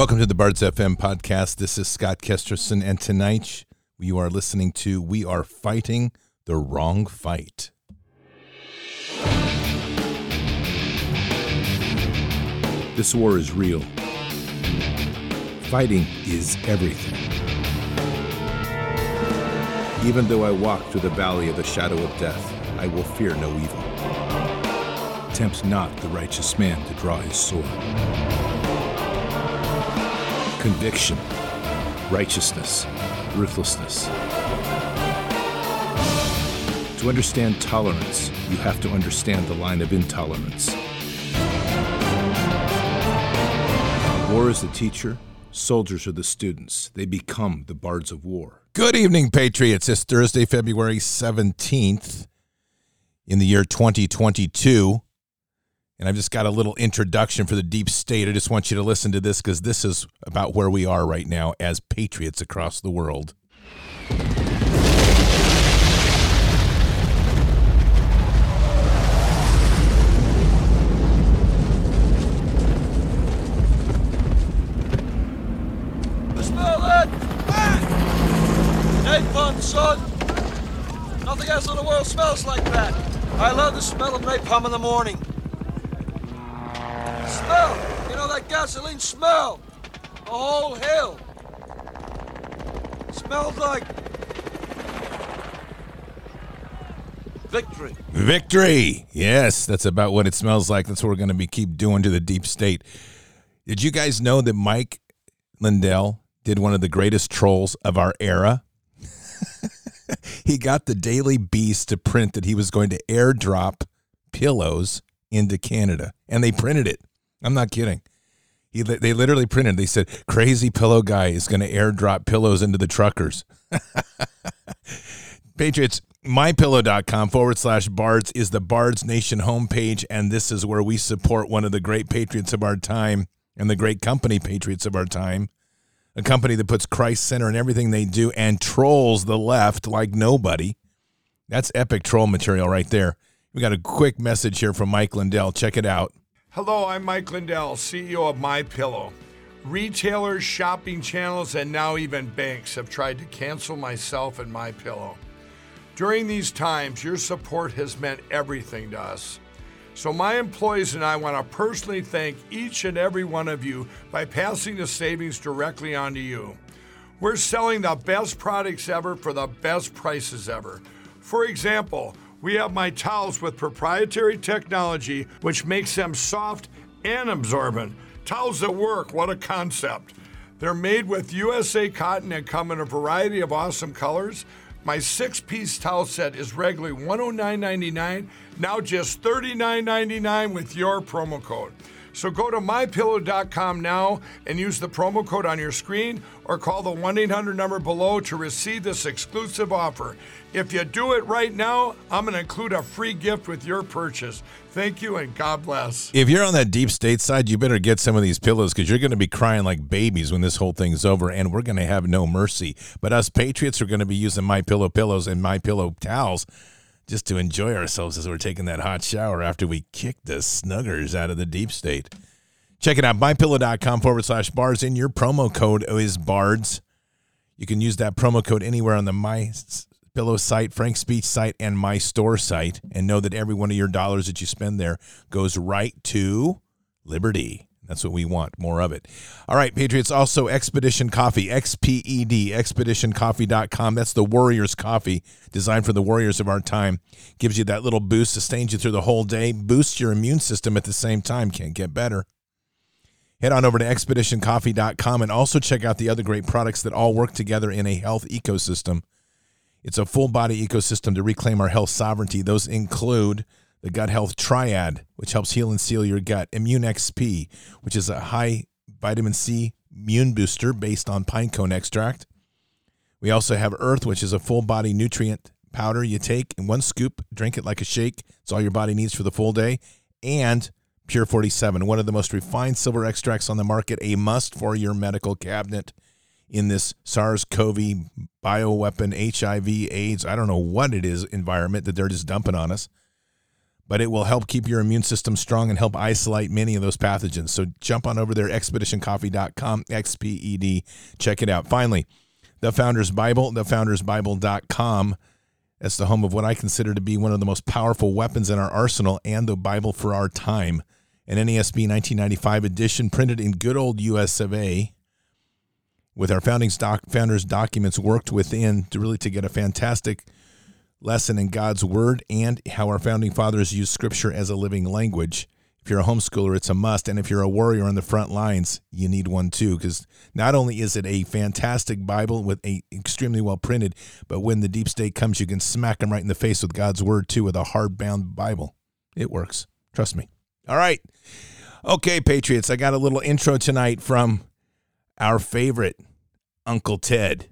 Welcome to the Bards FM podcast. This is Scott Kesterson, and tonight you are listening to We Are Fighting the Wrong Fight. This war is real. Fighting is everything. Even though I walk through the valley of the shadow of death, I will fear no evil. Tempt not the righteous man to draw his sword. Conviction, righteousness, ruthlessness. To understand tolerance, you have to understand the line of intolerance. War is the teacher, soldiers are the students. They become the bards of war. Good evening, Patriots. It's Thursday, February 17th in the year 2022. And I've just got a little introduction for the deep state. I just want you to listen to this because this is about where we are right now as patriots across the world. Napalm, son! Nothing else in the world smells like that. I love the smell of napalm in the morning. Smell! You know that gasoline smell? The whole hill. Smells like victory. Victory. Yes, that's about what it smells like. That's what we're going to be keep doing to the deep state. Did you guys know that Mike Lindell did one of the greatest trolls of our era? he got the Daily Beast to print that he was going to airdrop pillows into Canada, and they printed it. I'm not kidding. He, they literally printed. They said, "Crazy pillow guy is going to airdrop pillows into the truckers." Patriots, mypillow.com forward slash bards is the Bards Nation homepage, and this is where we support one of the great patriots of our time and the great company patriots of our time. A company that puts Christ center in everything they do and trolls the left like nobody. That's epic troll material right there. We got a quick message here from Mike Lindell. Check it out. Hello, I'm Mike Lindell, CEO of My Pillow. Retailers, shopping channels, and now even banks have tried to cancel myself and My Pillow. During these times, your support has meant everything to us. So my employees and I want to personally thank each and every one of you by passing the savings directly on to you. We're selling the best products ever for the best prices ever. For example, we have my towels with proprietary technology, which makes them soft and absorbent. Towels that work, what a concept. They're made with USA cotton and come in a variety of awesome colors. My six piece towel set is regularly $109.99, now just $39.99 with your promo code. So go to mypillow.com now and use the promo code on your screen or call the 1 800 number below to receive this exclusive offer. If you do it right now, I'm going to include a free gift with your purchase. Thank you and God bless. If you're on that deep state side, you better get some of these pillows because you're going to be crying like babies when this whole thing's over, and we're going to have no mercy. But us patriots are going to be using my pillow pillows and my pillow towels just to enjoy ourselves as we're taking that hot shower after we kick the snuggers out of the deep state. Check it out, mypillow.com forward slash bards. In your promo code is bards. You can use that promo code anywhere on the My Pillow site, Frank's Speech site, and my store site, and know that every one of your dollars that you spend there goes right to Liberty. That's what we want, more of it. All right, Patriots, also Expedition Coffee, X P E D, expeditioncoffee.com. That's the Warriors coffee designed for the Warriors of our time. Gives you that little boost, sustains you through the whole day, boosts your immune system at the same time. Can't get better. Head on over to expeditioncoffee.com and also check out the other great products that all work together in a health ecosystem. It's a full body ecosystem to reclaim our health sovereignty. Those include the gut health triad, which helps heal and seal your gut, Immune XP, which is a high vitamin C immune booster based on pine cone extract. We also have Earth, which is a full body nutrient powder you take in one scoop, drink it like a shake. It's all your body needs for the full day. And Pure 47, one of the most refined silver extracts on the market, a must for your medical cabinet in this SARS CoV bioweapon, HIV, AIDS, I don't know what it is environment that they're just dumping on us. But it will help keep your immune system strong and help isolate many of those pathogens. So jump on over there, expeditioncoffee.com, XPED. Check it out. Finally, the Founders Bible, thefoundersbible.com. That's the home of what I consider to be one of the most powerful weapons in our arsenal and the Bible for our time. An NASB 1995 edition printed in good old US of A with our founding doc, founders documents worked within to really to get a fantastic lesson in God's word and how our founding fathers use scripture as a living language. If you're a homeschooler, it's a must. And if you're a warrior on the front lines, you need one too. Because not only is it a fantastic Bible with a extremely well printed, but when the deep state comes, you can smack them right in the face with God's word too, with a hardbound Bible. It works. Trust me. All right. Okay, Patriots, I got a little intro tonight from our favorite Uncle Ted.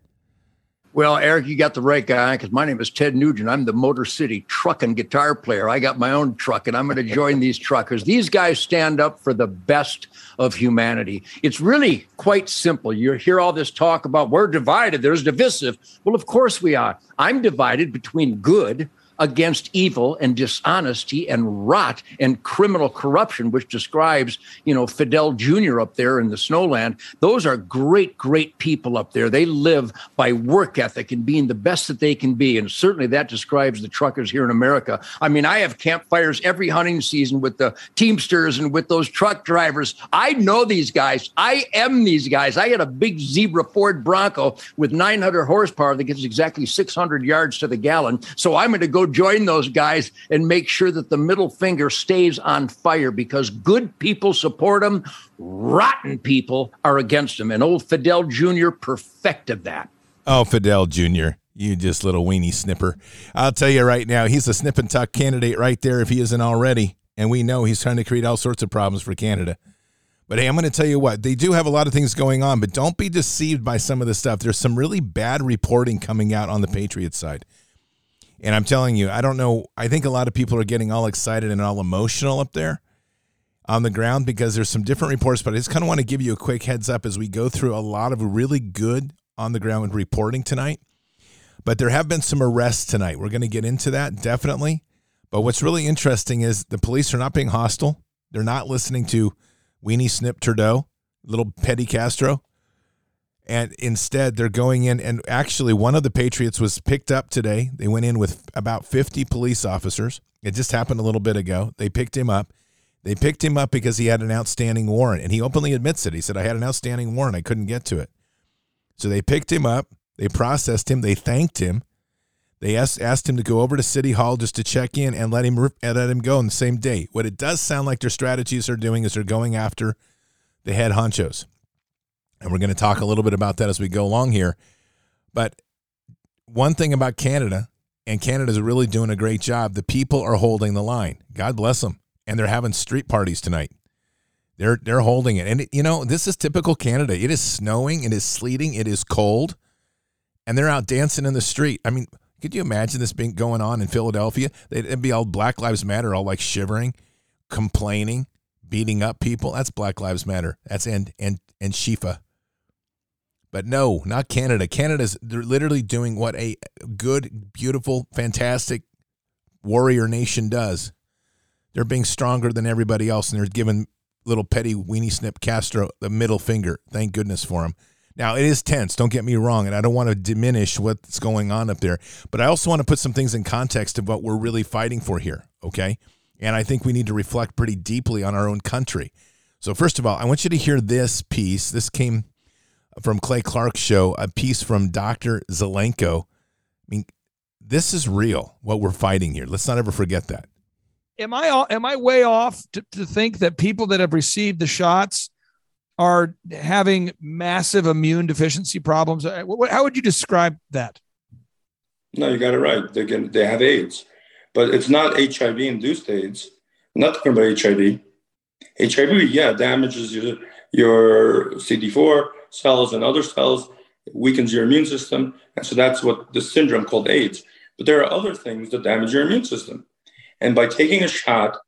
Well, Eric, you got the right guy because my name is Ted Nugent. I'm the Motor City truck and guitar player. I got my own truck and I'm going to join these truckers. These guys stand up for the best of humanity. It's really quite simple. You hear all this talk about we're divided, there's divisive. Well, of course we are. I'm divided between good against evil and dishonesty and rot and criminal corruption, which describes, you know, Fidel Jr. up there in the snowland. Those are great, great people up there. They live by work ethic and being the best that they can be. And certainly that describes the truckers here in America. I mean, I have campfires every hunting season with the Teamsters and with those truck drivers. I know these guys. I am these guys. I had a big zebra Ford Bronco with 900 horsepower that gets exactly 600 yards to the gallon. So I'm going to go join those guys and make sure that the middle finger stays on fire because good people support them, rotten people are against them. And old Fidel Jr. perfected that. Oh, Fidel Jr. You just little weenie snipper. I'll tell you right now, he's a snip and tuck candidate right there if he isn't already. And we know he's trying to create all sorts of problems for Canada. But hey, I'm going to tell you what, they do have a lot of things going on, but don't be deceived by some of the stuff. There's some really bad reporting coming out on the Patriots side. And I'm telling you, I don't know. I think a lot of people are getting all excited and all emotional up there on the ground because there's some different reports. But I just kind of want to give you a quick heads up as we go through a lot of really good on the ground reporting tonight. But there have been some arrests tonight. We're going to get into that definitely. But what's really interesting is the police are not being hostile. They're not listening to Weenie Snip Trudeau, little Petty Castro and instead they're going in and actually one of the patriots was picked up today. They went in with about 50 police officers. It just happened a little bit ago. They picked him up. They picked him up because he had an outstanding warrant and he openly admits it. He said i had an outstanding warrant. I couldn't get to it. So they picked him up. They processed him. They thanked him. They asked, asked him to go over to city hall just to check in and let him let him go on the same day. What it does sound like their strategies are doing is they're going after the head honchos and we're going to talk a little bit about that as we go along here. But one thing about Canada, and Canada's really doing a great job, the people are holding the line. God bless them. And they're having street parties tonight. They're they're holding it. And it, you know, this is typical Canada. It is snowing, it is sleeting, it is cold, and they're out dancing in the street. I mean, could you imagine this being going on in Philadelphia? They'd be all Black Lives Matter, all like shivering, complaining, beating up people. That's Black Lives Matter. That's and and Antifa. But no, not Canada. Canada's they're literally doing what a good, beautiful, fantastic warrior nation does. They're being stronger than everybody else, and they're giving little petty weenie snip Castro the middle finger. Thank goodness for him. Now it is tense. Don't get me wrong, and I don't want to diminish what's going on up there, but I also want to put some things in context of what we're really fighting for here. Okay, and I think we need to reflect pretty deeply on our own country. So first of all, I want you to hear this piece. This came from Clay Clark's show, a piece from Dr. Zelenko. I mean, this is real, what we're fighting here. Let's not ever forget that. Am I am I way off to, to think that people that have received the shots are having massive immune deficiency problems? How would you describe that? No, you got it right. They can they have AIDS, but it's not HIV induced AIDS. I'm not talking about HIV. HIV, yeah, damages your your CD4, cells and other cells, weakens your immune system. And so that's what the syndrome called AIDS. But there are other things that damage your immune system. And by taking a shot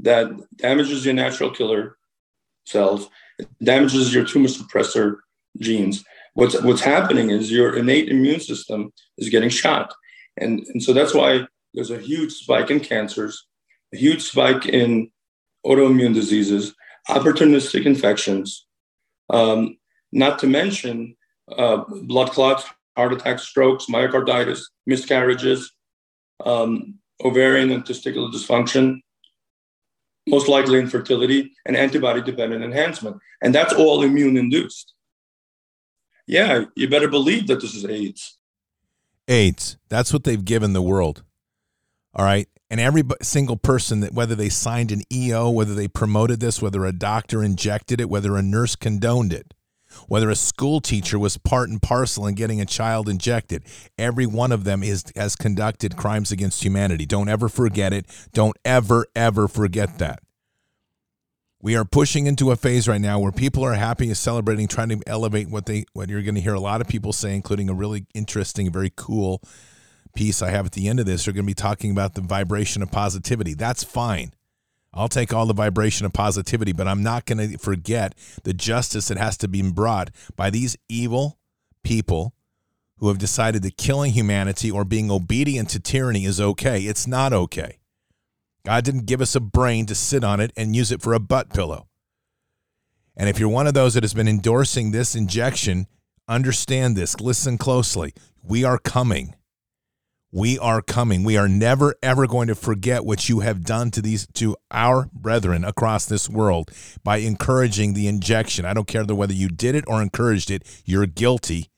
that damages your natural killer cells, damages your tumor suppressor genes, what's, what's happening is your innate immune system is getting shot. And, and so that's why there's a huge spike in cancers. a huge spike in autoimmune diseases, opportunistic infections, um, not to mention uh, blood clots, heart attacks, strokes, myocarditis, miscarriages, um, ovarian and testicular dysfunction, most likely infertility, and antibody dependent enhancement. And that's all immune induced. Yeah, you better believe that this is AIDS. AIDS. That's what they've given the world. All right. And every single person that, whether they signed an EO, whether they promoted this, whether a doctor injected it, whether a nurse condoned it, whether a school teacher was part and parcel in getting a child injected, every one of them is has conducted crimes against humanity. Don't ever forget it. Don't ever, ever forget that. We are pushing into a phase right now where people are happy and celebrating, trying to elevate what they what you're going to hear a lot of people say, including a really interesting, very cool piece I have at the end of this. They're going to be talking about the vibration of positivity. That's fine. I'll take all the vibration of positivity, but I'm not going to forget the justice that has to be brought by these evil people who have decided that killing humanity or being obedient to tyranny is okay. It's not okay. God didn't give us a brain to sit on it and use it for a butt pillow. And if you're one of those that has been endorsing this injection, understand this. Listen closely. We are coming. We are coming. We are never ever going to forget what you have done to these to our brethren across this world by encouraging the injection. I don't care whether you did it or encouraged it, you're guilty.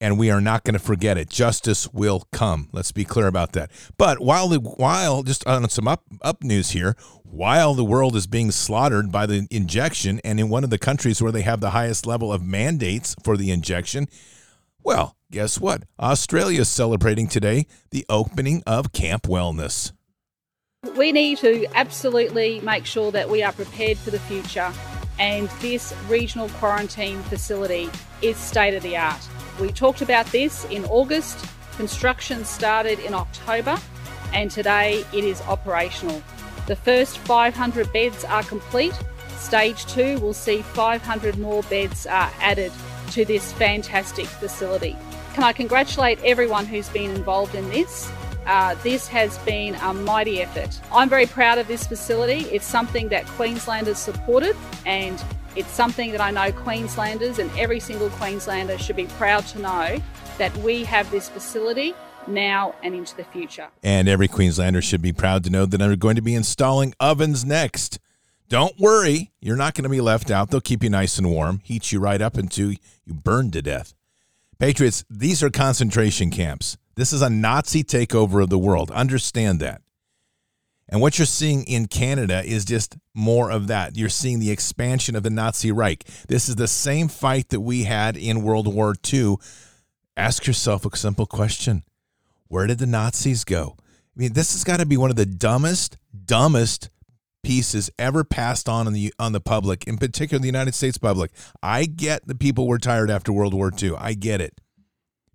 And we are not going to forget it. Justice will come. Let's be clear about that. But while the while just on some up up news here, while the world is being slaughtered by the injection and in one of the countries where they have the highest level of mandates for the injection, well, guess what? Australia is celebrating today the opening of Camp Wellness. We need to absolutely make sure that we are prepared for the future, and this regional quarantine facility is state of the art. We talked about this in August, construction started in October, and today it is operational. The first 500 beds are complete. Stage two will see 500 more beds uh, added to this fantastic facility. Can I congratulate everyone who's been involved in this? Uh, this has been a mighty effort. I'm very proud of this facility. It's something that Queenslanders supported, and it's something that I know Queenslanders and every single Queenslander should be proud to know that we have this facility now and into the future. And every Queenslander should be proud to know that they're going to be installing ovens next. Don't worry, you're not going to be left out. They'll keep you nice and warm, heat you right up until you burn to death. Patriots, these are concentration camps. This is a Nazi takeover of the world. Understand that. And what you're seeing in Canada is just more of that. You're seeing the expansion of the Nazi Reich. This is the same fight that we had in World War II. Ask yourself a simple question Where did the Nazis go? I mean, this has got to be one of the dumbest, dumbest pieces ever passed on in the on the public, in particular the United States public. I get the people were tired after World War II. I get it.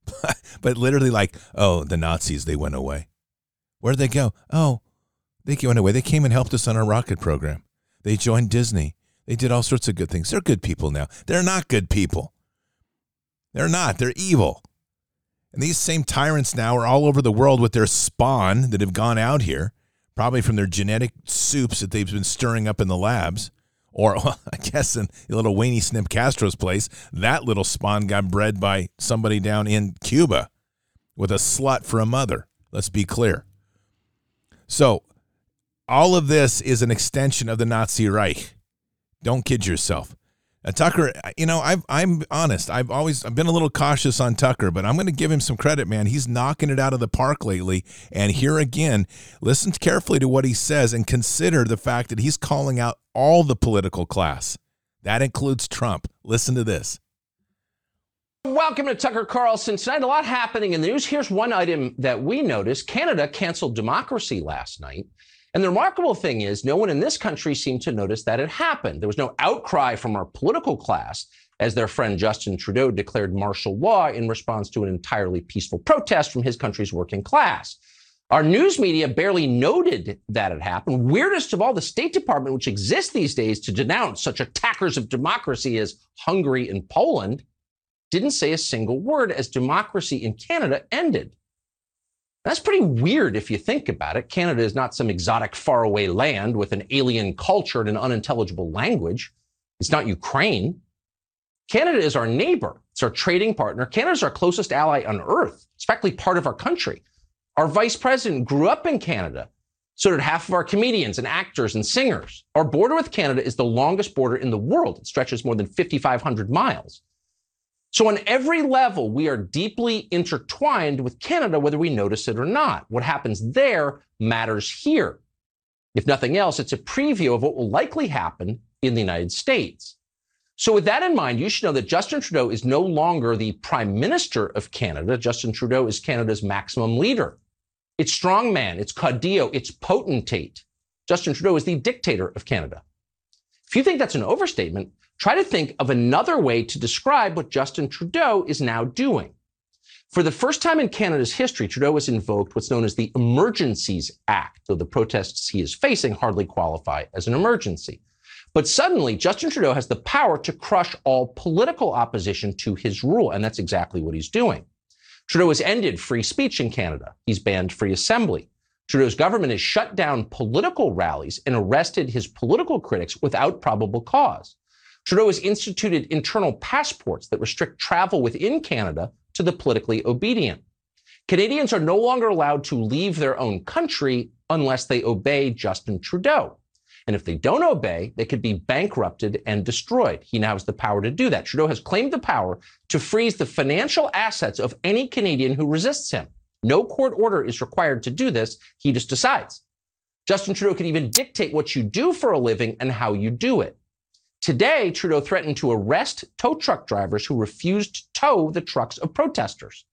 but literally like, oh, the Nazis, they went away. Where did they go? Oh, they went away. They came and helped us on our rocket program. They joined Disney. They did all sorts of good things. They're good people now. They're not good people. They're not. They're evil. And these same tyrants now are all over the world with their spawn that have gone out here probably from their genetic soups that they've been stirring up in the labs. Or well, I guess in little Wayne Snip Castro's place, that little spawn got bred by somebody down in Cuba with a slut for a mother. Let's be clear. So, all of this is an extension of the Nazi Reich. Don't kid yourself. Uh, Tucker, you know, i am honest. I've always I've been a little cautious on Tucker, but I'm going to give him some credit, man. He's knocking it out of the park lately. And here again, listen carefully to what he says and consider the fact that he's calling out all the political class. That includes Trump. Listen to this. Welcome to Tucker Carlson. Tonight, a lot happening in the news. Here's one item that we noticed Canada canceled democracy last night. And the remarkable thing is, no one in this country seemed to notice that it happened. There was no outcry from our political class as their friend Justin Trudeau declared martial law in response to an entirely peaceful protest from his country's working class. Our news media barely noted that it happened. Weirdest of all, the State Department, which exists these days to denounce such attackers of democracy as Hungary and Poland, didn't say a single word as democracy in Canada ended. That's pretty weird if you think about it. Canada is not some exotic faraway land with an alien culture and an unintelligible language. It's not Ukraine. Canada is our neighbor. It's our trading partner. Canada is our closest ally on earth. It's practically part of our country. Our vice president grew up in Canada. So did half of our comedians and actors and singers. Our border with Canada is the longest border in the world. It stretches more than 5,500 miles. So, on every level, we are deeply intertwined with Canada, whether we notice it or not. What happens there matters here. If nothing else, it's a preview of what will likely happen in the United States. So, with that in mind, you should know that Justin Trudeau is no longer the Prime Minister of Canada. Justin Trudeau is Canada's maximum leader. It's strongman, it's caudillo, it's potentate. Justin Trudeau is the dictator of Canada. If you think that's an overstatement, Try to think of another way to describe what Justin Trudeau is now doing. For the first time in Canada's history, Trudeau has invoked what's known as the Emergencies Act, though the protests he is facing hardly qualify as an emergency. But suddenly, Justin Trudeau has the power to crush all political opposition to his rule, and that's exactly what he's doing. Trudeau has ended free speech in Canada. He's banned free assembly. Trudeau's government has shut down political rallies and arrested his political critics without probable cause. Trudeau has instituted internal passports that restrict travel within Canada to the politically obedient. Canadians are no longer allowed to leave their own country unless they obey Justin Trudeau. And if they don't obey, they could be bankrupted and destroyed. He now has the power to do that. Trudeau has claimed the power to freeze the financial assets of any Canadian who resists him. No court order is required to do this. He just decides. Justin Trudeau can even dictate what you do for a living and how you do it. Today, Trudeau threatened to arrest tow truck drivers who refused to tow the trucks of protesters.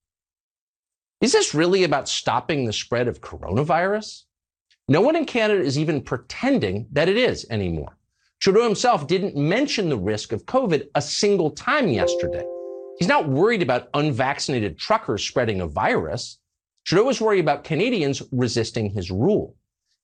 Is this really about stopping the spread of coronavirus? No one in Canada is even pretending that it is anymore. Trudeau himself didn't mention the risk of COVID a single time yesterday. He's not worried about unvaccinated truckers spreading a virus. Trudeau is worried about Canadians resisting his rule.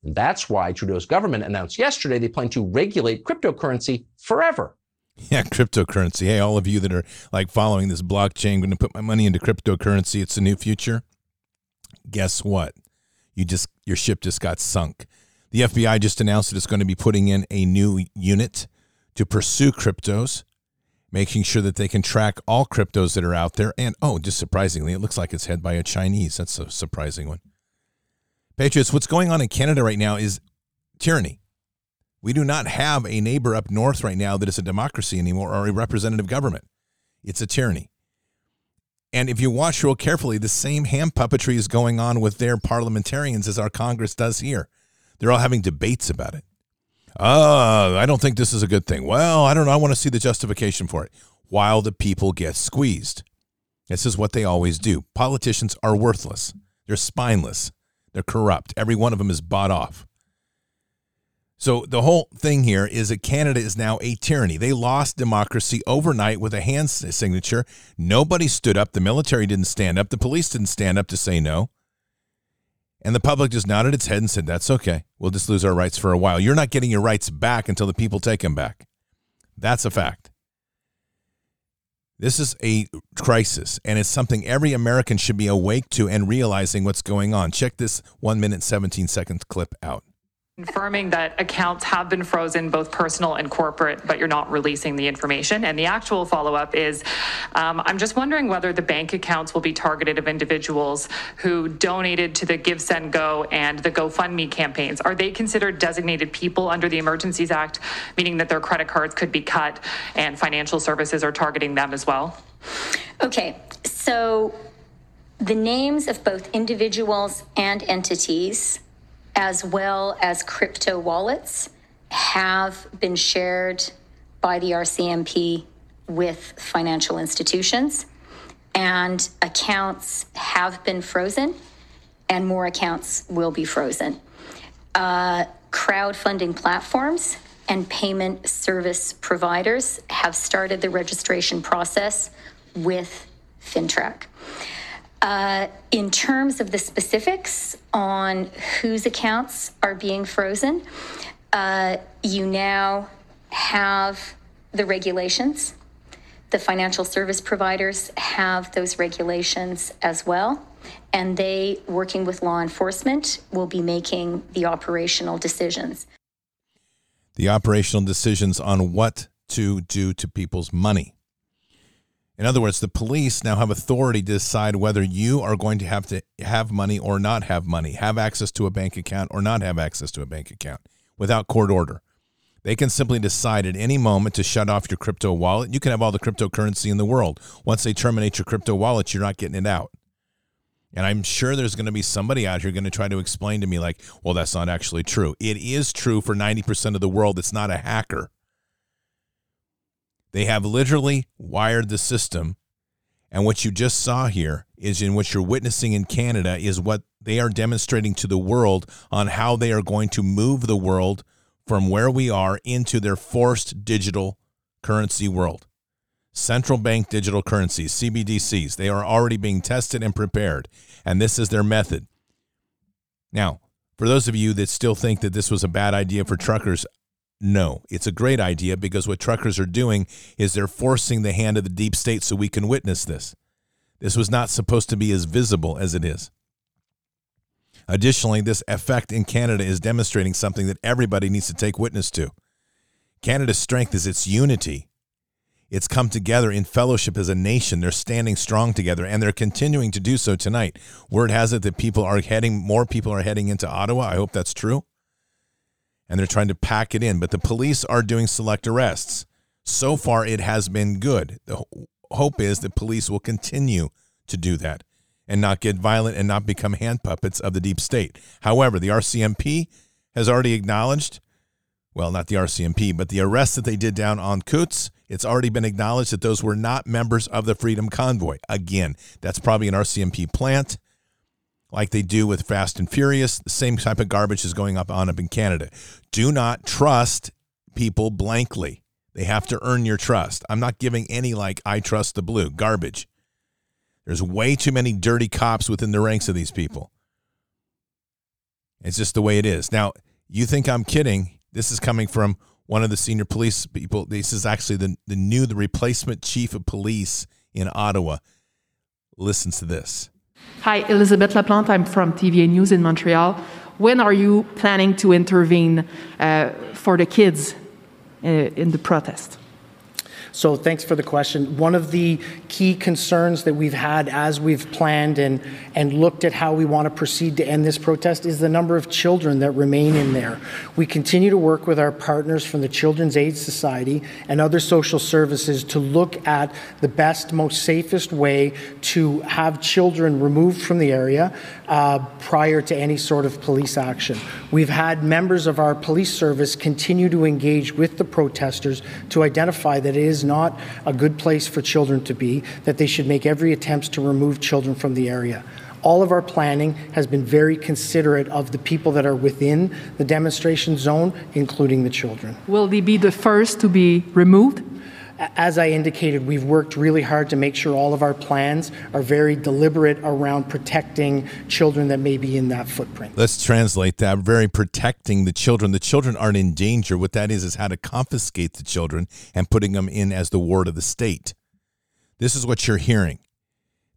And that's why Trudeau's government announced yesterday they plan to regulate cryptocurrency forever. Yeah, cryptocurrency. Hey, all of you that are like following this blockchain, going to put my money into cryptocurrency. It's the new future. Guess what? You just your ship just got sunk. The FBI just announced that it's going to be putting in a new unit to pursue cryptos, making sure that they can track all cryptos that are out there. And oh, just surprisingly, it looks like it's head by a Chinese. That's a surprising one. Patriots, what's going on in Canada right now is tyranny. We do not have a neighbor up north right now that is a democracy anymore or a representative government. It's a tyranny. And if you watch real carefully, the same hand puppetry is going on with their parliamentarians as our Congress does here. They're all having debates about it. Oh, I don't think this is a good thing. Well, I don't know. I want to see the justification for it. While the people get squeezed. This is what they always do. Politicians are worthless, they're spineless. They're corrupt. Every one of them is bought off. So the whole thing here is that Canada is now a tyranny. They lost democracy overnight with a hand signature. Nobody stood up. The military didn't stand up. The police didn't stand up to say no. And the public just nodded its head and said, That's okay. We'll just lose our rights for a while. You're not getting your rights back until the people take them back. That's a fact. This is a crisis, and it's something every American should be awake to and realizing what's going on. Check this one minute, 17 seconds clip out confirming that accounts have been frozen, both personal and corporate, but you're not releasing the information. And the actual follow up is um, I'm just wondering whether the bank accounts will be targeted of individuals who donated to the Give, Send, Go and the GoFundMe campaigns. Are they considered designated people under the Emergencies Act, meaning that their credit cards could be cut and financial services are targeting them as well? Okay, so the names of both individuals and entities as well as crypto wallets, have been shared by the RCMP with financial institutions. And accounts have been frozen, and more accounts will be frozen. Uh, crowdfunding platforms and payment service providers have started the registration process with FINTRAC. Uh, in terms of the specifics on whose accounts are being frozen, uh, you now have the regulations. The financial service providers have those regulations as well. and they, working with law enforcement, will be making the operational decisions. The operational decisions on what to do to people's money. In other words, the police now have authority to decide whether you are going to have to have money or not have money, have access to a bank account or not have access to a bank account without court order. They can simply decide at any moment to shut off your crypto wallet. You can have all the cryptocurrency in the world. Once they terminate your crypto wallet, you're not getting it out. And I'm sure there's going to be somebody out here going to try to explain to me, like, well, that's not actually true. It is true for 90% of the world that's not a hacker. They have literally wired the system. And what you just saw here is in what you're witnessing in Canada is what they are demonstrating to the world on how they are going to move the world from where we are into their forced digital currency world. Central bank digital currencies, CBDCs, they are already being tested and prepared. And this is their method. Now, for those of you that still think that this was a bad idea for truckers, no, it's a great idea because what truckers are doing is they're forcing the hand of the deep state so we can witness this. This was not supposed to be as visible as it is. Additionally, this effect in Canada is demonstrating something that everybody needs to take witness to. Canada's strength is its unity. It's come together in fellowship as a nation. They're standing strong together and they're continuing to do so tonight. Word has it that people are heading, more people are heading into Ottawa. I hope that's true and they're trying to pack it in. But the police are doing select arrests. So far, it has been good. The hope is that police will continue to do that and not get violent and not become hand puppets of the deep state. However, the RCMP has already acknowledged, well, not the RCMP, but the arrests that they did down on Coutts. It's already been acknowledged that those were not members of the Freedom Convoy. Again, that's probably an RCMP plant like they do with Fast and Furious. The same type of garbage is going up on up in Canada. Do not trust people blankly. They have to earn your trust. I'm not giving any like I trust the blue garbage. There's way too many dirty cops within the ranks of these people. It's just the way it is. Now, you think I'm kidding. This is coming from one of the senior police people. This is actually the, the new, the replacement chief of police in Ottawa. Listens to this. Hi, Elizabeth Laplante. I'm from TVA News in Montreal. When are you planning to intervene uh, for the kids uh, in the protest? So thanks for the question. One of the key concerns that we've had as we've planned and, and looked at how we want to proceed to end this protest is the number of children that remain in there. We continue to work with our partners from the Children's Aid Society and other social services to look at the best, most safest way to have children removed from the area uh, prior to any sort of police action. We've had members of our police service continue to engage with the protesters to identify that it is not a good place for children to be, that they should make every attempt to remove children from the area. All of our planning has been very considerate of the people that are within the demonstration zone, including the children. Will they be the first to be removed? As I indicated, we've worked really hard to make sure all of our plans are very deliberate around protecting children that may be in that footprint. Let's translate that. Very protecting the children. The children aren't in danger. What that is is how to confiscate the children and putting them in as the ward of the state. This is what you're hearing.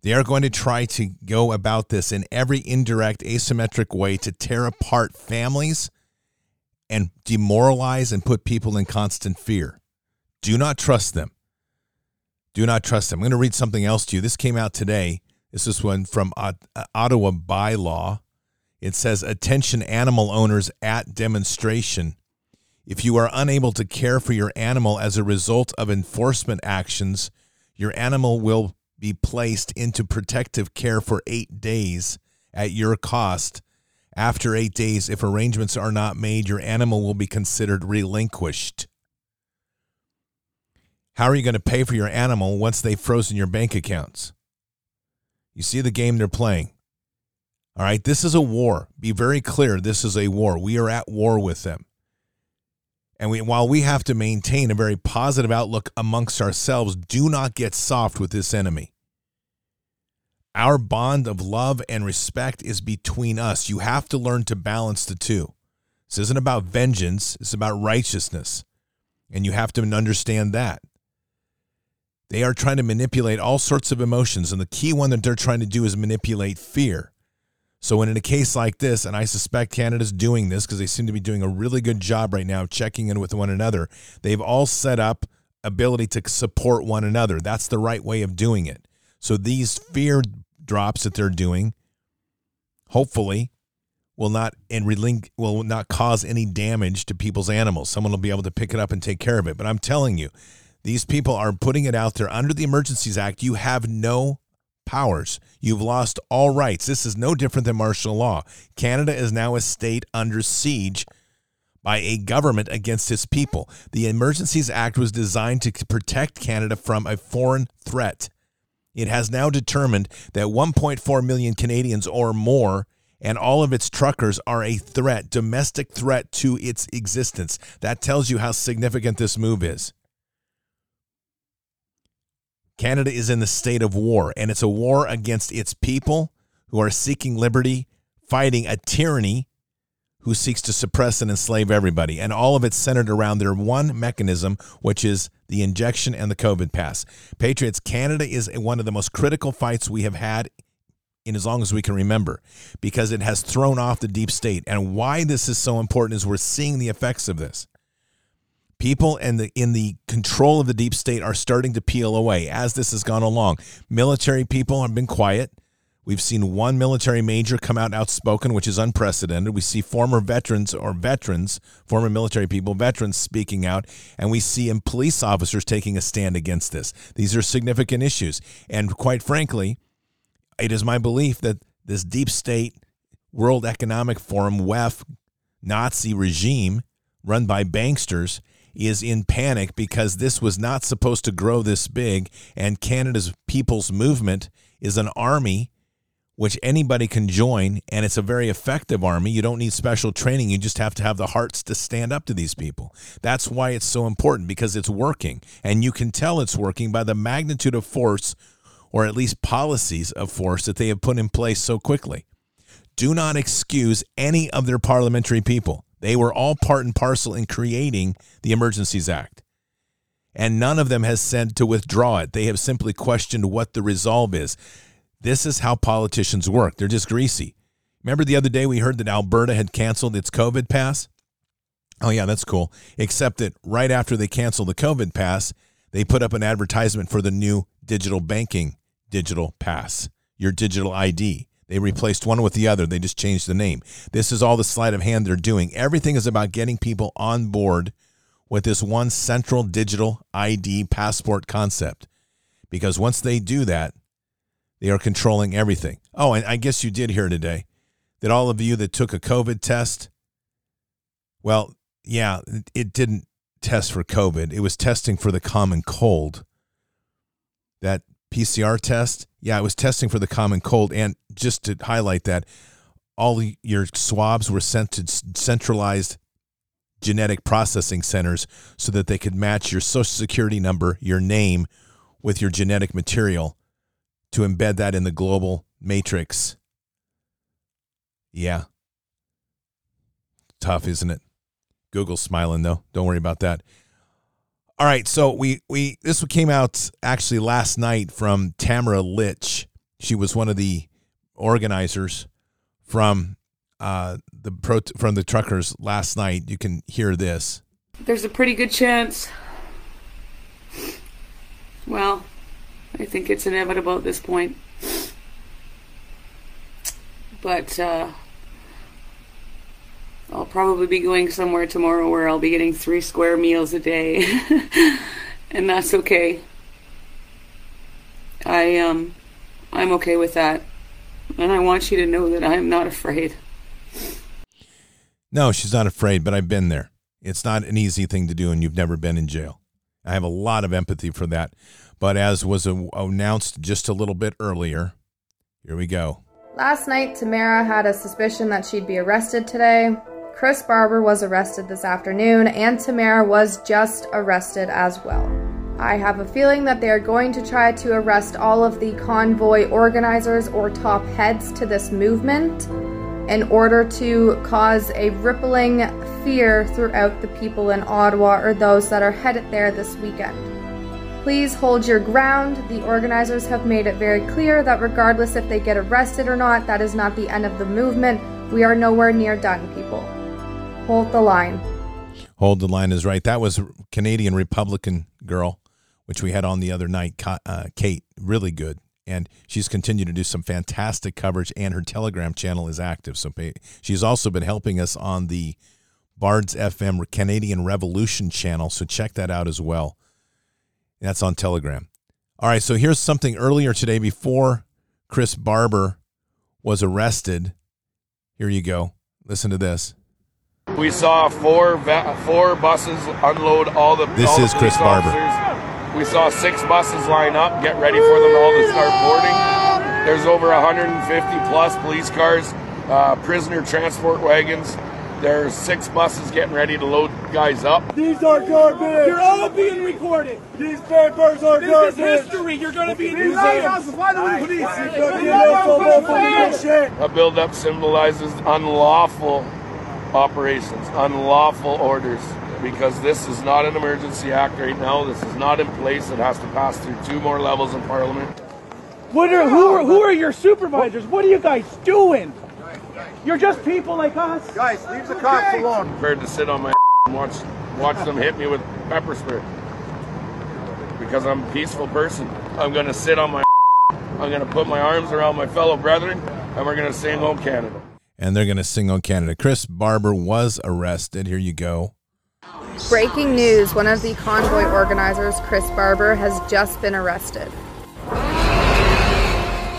They are going to try to go about this in every indirect, asymmetric way to tear apart families and demoralize and put people in constant fear. Do not trust them. Do not trust them. I'm going to read something else to you. This came out today. This is one from uh, Ottawa bylaw. It says, Attention animal owners at demonstration. If you are unable to care for your animal as a result of enforcement actions, your animal will be placed into protective care for eight days at your cost. After eight days, if arrangements are not made, your animal will be considered relinquished. How are you going to pay for your animal once they've frozen your bank accounts? You see the game they're playing. All right, this is a war. Be very clear. This is a war. We are at war with them. And we, while we have to maintain a very positive outlook amongst ourselves, do not get soft with this enemy. Our bond of love and respect is between us. You have to learn to balance the two. This isn't about vengeance, it's about righteousness. And you have to understand that. They are trying to manipulate all sorts of emotions. And the key one that they're trying to do is manipulate fear. So, when in a case like this, and I suspect Canada's doing this because they seem to be doing a really good job right now checking in with one another, they've all set up ability to support one another. That's the right way of doing it. So, these fear drops that they're doing, hopefully, will not and relink will not cause any damage to people's animals. Someone will be able to pick it up and take care of it. But I'm telling you, these people are putting it out there under the Emergencies Act. You have no powers. You've lost all rights. This is no different than martial law. Canada is now a state under siege by a government against its people. The Emergencies Act was designed to protect Canada from a foreign threat. It has now determined that 1.4 million Canadians or more and all of its truckers are a threat, domestic threat to its existence. That tells you how significant this move is. Canada is in the state of war, and it's a war against its people who are seeking liberty, fighting a tyranny who seeks to suppress and enslave everybody. And all of it's centered around their one mechanism, which is the injection and the COVID pass. Patriots, Canada is one of the most critical fights we have had in as long as we can remember because it has thrown off the deep state. And why this is so important is we're seeing the effects of this. People in the in the control of the deep state are starting to peel away as this has gone along. Military people have been quiet. We've seen one military major come out outspoken, which is unprecedented. We see former veterans or veterans, former military people, veterans speaking out, and we see police officers taking a stand against this. These are significant issues. And quite frankly, it is my belief that this deep state World Economic Forum, WEF, Nazi regime run by banksters is in panic because this was not supposed to grow this big. And Canada's People's Movement is an army which anybody can join. And it's a very effective army. You don't need special training. You just have to have the hearts to stand up to these people. That's why it's so important because it's working. And you can tell it's working by the magnitude of force or at least policies of force that they have put in place so quickly. Do not excuse any of their parliamentary people. They were all part and parcel in creating the Emergencies Act. And none of them has said to withdraw it. They have simply questioned what the resolve is. This is how politicians work. They're just greasy. Remember the other day we heard that Alberta had canceled its COVID pass? Oh, yeah, that's cool. Except that right after they canceled the COVID pass, they put up an advertisement for the new digital banking digital pass, your digital ID. They replaced one with the other. They just changed the name. This is all the sleight of hand they're doing. Everything is about getting people on board with this one central digital ID passport concept. Because once they do that, they are controlling everything. Oh, and I guess you did hear today that all of you that took a COVID test, well, yeah, it didn't test for COVID. It was testing for the common cold. That PCR test, yeah, I was testing for the common cold. And just to highlight that, all your swabs were sent to centralized genetic processing centers so that they could match your social security number, your name, with your genetic material to embed that in the global matrix. Yeah. Tough, isn't it? Google's smiling though. Don't worry about that. All right, so we we this came out actually last night from Tamara Lich. She was one of the organizers from uh, the pro from the truckers last night. You can hear this. There's a pretty good chance. Well, I think it's inevitable at this point. But uh, I'll probably be going somewhere tomorrow where I'll be getting three square meals a day. and that's okay. I um I'm okay with that. And I want you to know that I'm not afraid. No, she's not afraid, but I've been there. It's not an easy thing to do and you've never been in jail. I have a lot of empathy for that. But as was announced just a little bit earlier, here we go. Last night, Tamara had a suspicion that she'd be arrested today. Chris Barber was arrested this afternoon, and Tamara was just arrested as well. I have a feeling that they are going to try to arrest all of the convoy organizers or top heads to this movement in order to cause a rippling fear throughout the people in Ottawa or those that are headed there this weekend. Please hold your ground. The organizers have made it very clear that regardless if they get arrested or not, that is not the end of the movement. We are nowhere near done, people. Hold the line. Hold the line is right. That was Canadian Republican girl, which we had on the other night. Uh, Kate, really good, and she's continued to do some fantastic coverage. And her Telegram channel is active. So she's also been helping us on the Bards FM Canadian Revolution channel. So check that out as well. That's on Telegram. All right, so here's something earlier today before Chris Barber was arrested. Here you go. Listen to this. We saw four va- four buses unload all the. This all is the Chris police Barber. officers. We saw six buses line up, get ready for them all to start boarding. There's over 150 plus police cars, uh, prisoner transport wagons. There's six buses getting ready to load guys up. These are garbage. You're all being recorded. These papers are This garbage. is history. You're going to be in These are A buildup symbolizes unlawful operations, unlawful orders, because this is not an emergency act right now. This is not in place. It has to pass through two more levels in Parliament. What are who are who are your supervisors? What are you guys doing? You're just people like us. Guys, leave the cops alone. Prepared to sit on my and watch watch them hit me with pepper spray because I'm a peaceful person. I'm going to sit on my. I'm going to put my arms around my fellow brethren, and we're going to sing "O Canada." And they're going to sing O Canada. Chris Barber was arrested. Here you go. Breaking news one of the convoy organizers, Chris Barber, has just been arrested.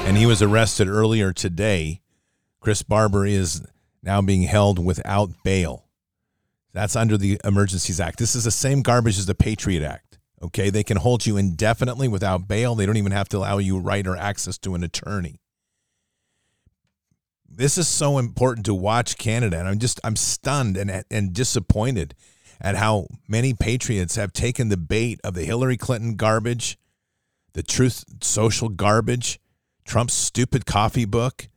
And he was arrested earlier today. Chris Barber is now being held without bail. That's under the Emergencies Act. This is the same garbage as the Patriot Act. Okay, they can hold you indefinitely without bail. They don't even have to allow you right or access to an attorney. This is so important to watch Canada, and I'm just I'm stunned and and disappointed at how many patriots have taken the bait of the Hillary Clinton garbage, the Truth Social garbage, Trump's stupid coffee book,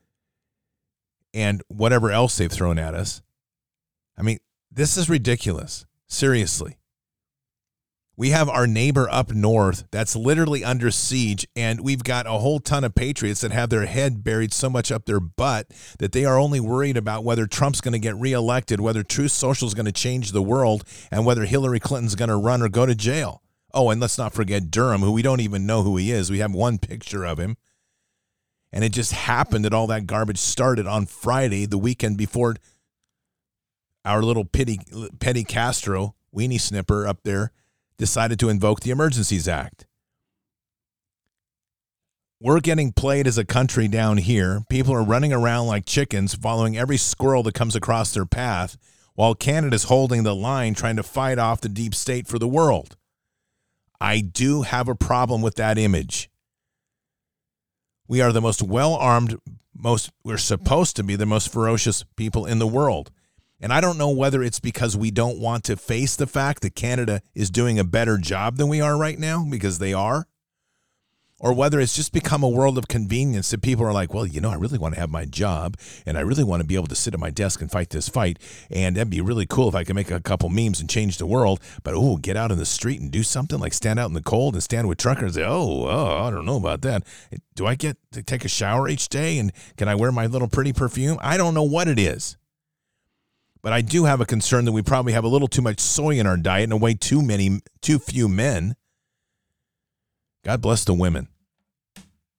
and whatever else they've thrown at us. I mean, this is ridiculous. Seriously. We have our neighbor up north that's literally under siege, and we've got a whole ton of patriots that have their head buried so much up their butt that they are only worried about whether Trump's going to get reelected, whether Truth Social is going to change the world, and whether Hillary Clinton's going to run or go to jail. Oh, and let's not forget Durham, who we don't even know who he is. We have one picture of him. And it just happened that all that garbage started on Friday, the weekend before our little petty, petty Castro, weenie snipper up there, decided to invoke the Emergencies Act. We're getting played as a country down here. People are running around like chickens, following every squirrel that comes across their path, while Canada's holding the line, trying to fight off the deep state for the world. I do have a problem with that image. We are the most well armed, most, we're supposed to be the most ferocious people in the world. And I don't know whether it's because we don't want to face the fact that Canada is doing a better job than we are right now, because they are, or whether it's just become a world of convenience that people are like, well, you know, I really want to have my job and I really want to be able to sit at my desk and fight this fight. And that'd be really cool if I could make a couple memes and change the world. But oh, get out in the street and do something like stand out in the cold and stand with truckers and say, oh, oh, I don't know about that. Do I get to take a shower each day and can I wear my little pretty perfume? I don't know what it is. But I do have a concern that we probably have a little too much soy in our diet and a way too many, too few men. God bless the women.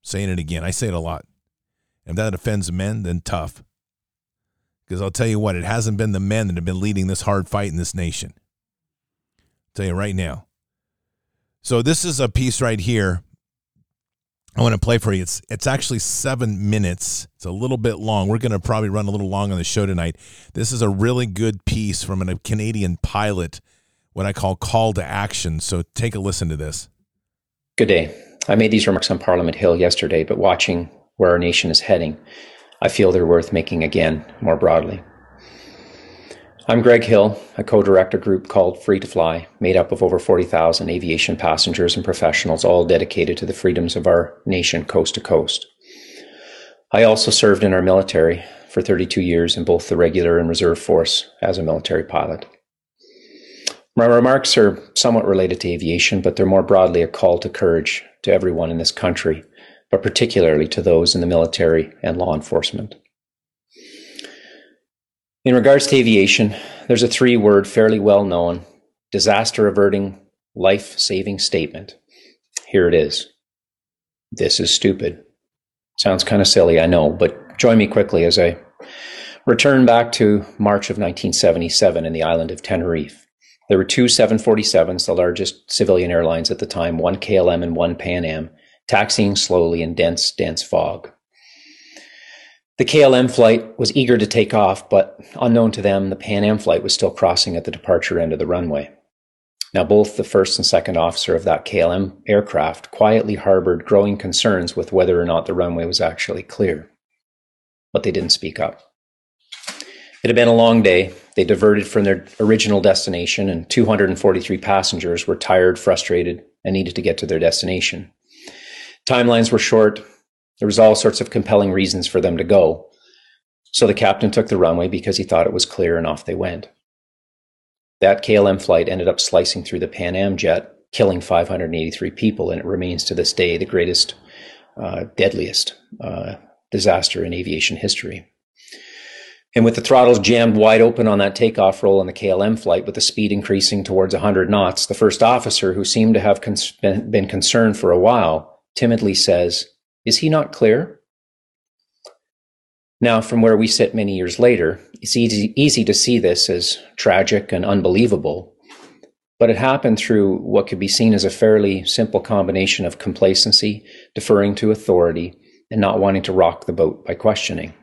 Saying it again. I say it a lot. If that offends men, then tough. Because I'll tell you what, it hasn't been the men that have been leading this hard fight in this nation. I'll tell you right now. So this is a piece right here. I want to play for you. It's it's actually seven minutes. It's a little bit long. We're going to probably run a little long on the show tonight. This is a really good piece from a Canadian pilot, what I call call to action. So take a listen to this. Good day. I made these remarks on Parliament Hill yesterday, but watching where our nation is heading, I feel they're worth making again more broadly. I'm Greg Hill, a co director group called Free to Fly, made up of over 40,000 aviation passengers and professionals, all dedicated to the freedoms of our nation coast to coast. I also served in our military for 32 years in both the regular and reserve force as a military pilot. My remarks are somewhat related to aviation, but they're more broadly a call to courage to everyone in this country, but particularly to those in the military and law enforcement. In regards to aviation, there's a three word, fairly well known disaster averting, life saving statement. Here it is This is stupid. Sounds kind of silly, I know, but join me quickly as I return back to March of 1977 in the island of Tenerife. There were two 747s, the largest civilian airlines at the time, one KLM and one Pan Am, taxiing slowly in dense, dense fog. The KLM flight was eager to take off, but unknown to them, the Pan Am flight was still crossing at the departure end of the runway. Now, both the first and second officer of that KLM aircraft quietly harbored growing concerns with whether or not the runway was actually clear, but they didn't speak up. It had been a long day. They diverted from their original destination, and 243 passengers were tired, frustrated, and needed to get to their destination. Timelines were short. There was all sorts of compelling reasons for them to go. So the captain took the runway because he thought it was clear, and off they went. That KLM flight ended up slicing through the Pan Am jet, killing 583 people, and it remains to this day the greatest, uh, deadliest uh, disaster in aviation history. And with the throttles jammed wide open on that takeoff roll on the KLM flight, with the speed increasing towards 100 knots, the first officer, who seemed to have cons- been concerned for a while, timidly says, Is he not clear? Now, from where we sit many years later, it's easy, easy to see this as tragic and unbelievable, but it happened through what could be seen as a fairly simple combination of complacency, deferring to authority, and not wanting to rock the boat by questioning.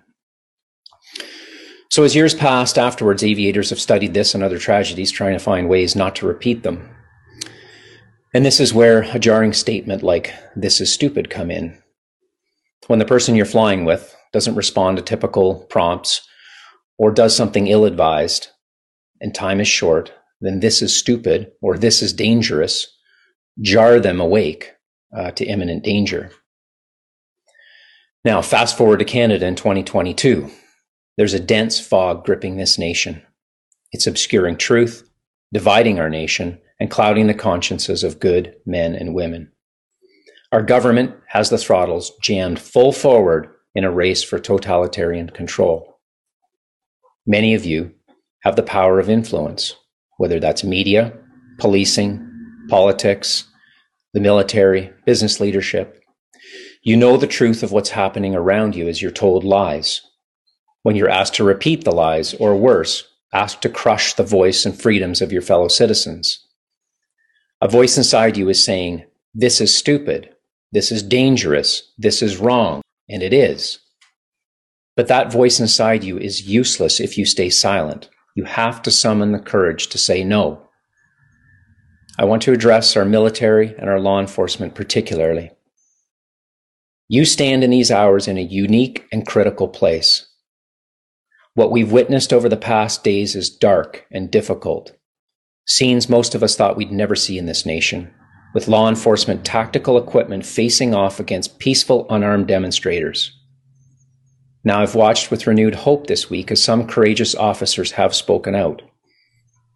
So, as years passed afterwards, aviators have studied this and other tragedies, trying to find ways not to repeat them. And this is where a jarring statement like, this is stupid, come in. When the person you're flying with, doesn't respond to typical prompts, or does something ill advised, and time is short, then this is stupid or this is dangerous, jar them awake uh, to imminent danger. Now, fast forward to Canada in 2022. There's a dense fog gripping this nation. It's obscuring truth, dividing our nation, and clouding the consciences of good men and women. Our government has the throttles jammed full forward in a race for totalitarian control. Many of you have the power of influence, whether that's media, policing, politics, the military, business leadership. You know the truth of what's happening around you as you're told lies. When you're asked to repeat the lies, or worse, asked to crush the voice and freedoms of your fellow citizens. A voice inside you is saying, This is stupid. This is dangerous. This is wrong. And it is. But that voice inside you is useless if you stay silent. You have to summon the courage to say no. I want to address our military and our law enforcement particularly. You stand in these hours in a unique and critical place. What we've witnessed over the past days is dark and difficult. Scenes most of us thought we'd never see in this nation with law enforcement tactical equipment facing off against peaceful, unarmed demonstrators. Now, I've watched with renewed hope this week as some courageous officers have spoken out.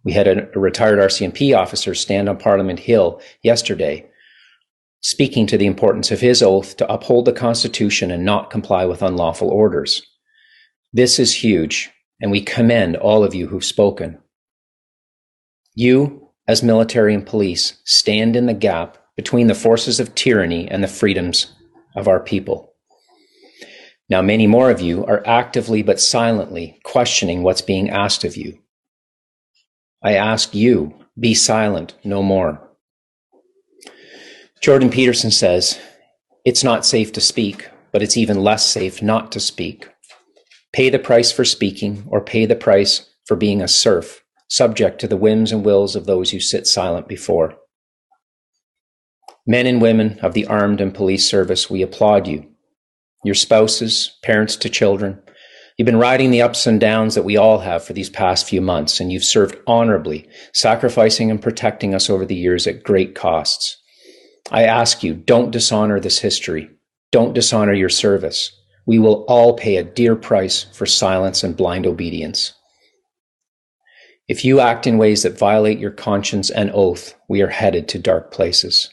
We had a, retired RCMP officer stand on Parliament Hill yesterday, speaking to the importance of his oath to uphold the Constitution and not comply with unlawful orders. This is huge, and we commend all of you who've spoken. You, as military and police, stand in the gap between the forces of tyranny and the freedoms of our people. Now, many more of you are actively but silently questioning what's being asked of you. I ask you, be silent no more. Jordan Peterson says, It's not safe to speak, but it's even less safe not to speak. Pay the price for speaking or pay the price for being a serf subject to the whims and wills of those you sit silent before. Men and women of the armed and police service, we applaud you. Your spouses, parents to children, you've been riding the ups and downs that we all have for these past few months, and you've served honorably, sacrificing and protecting us over the years at great costs. I ask you, don't dishonor this history. Don't dishonor your service. We will all pay a dear price for silence and blind obedience. If you act in ways that violate your conscience and oath, we are headed to dark places.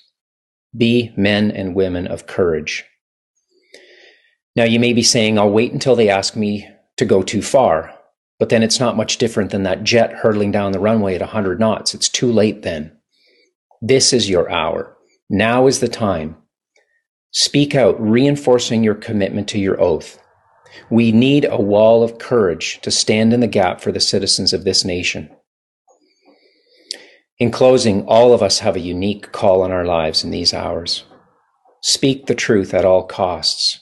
Be men and women of courage. Now, you may be saying, I'll wait until they ask me to go too far, but then it's not much different than that jet hurtling down the runway at 100 knots. It's too late then. This is your hour. Now is the time. Speak out, reinforcing your commitment to your oath. We need a wall of courage to stand in the gap for the citizens of this nation. In closing, all of us have a unique call on our lives in these hours. Speak the truth at all costs.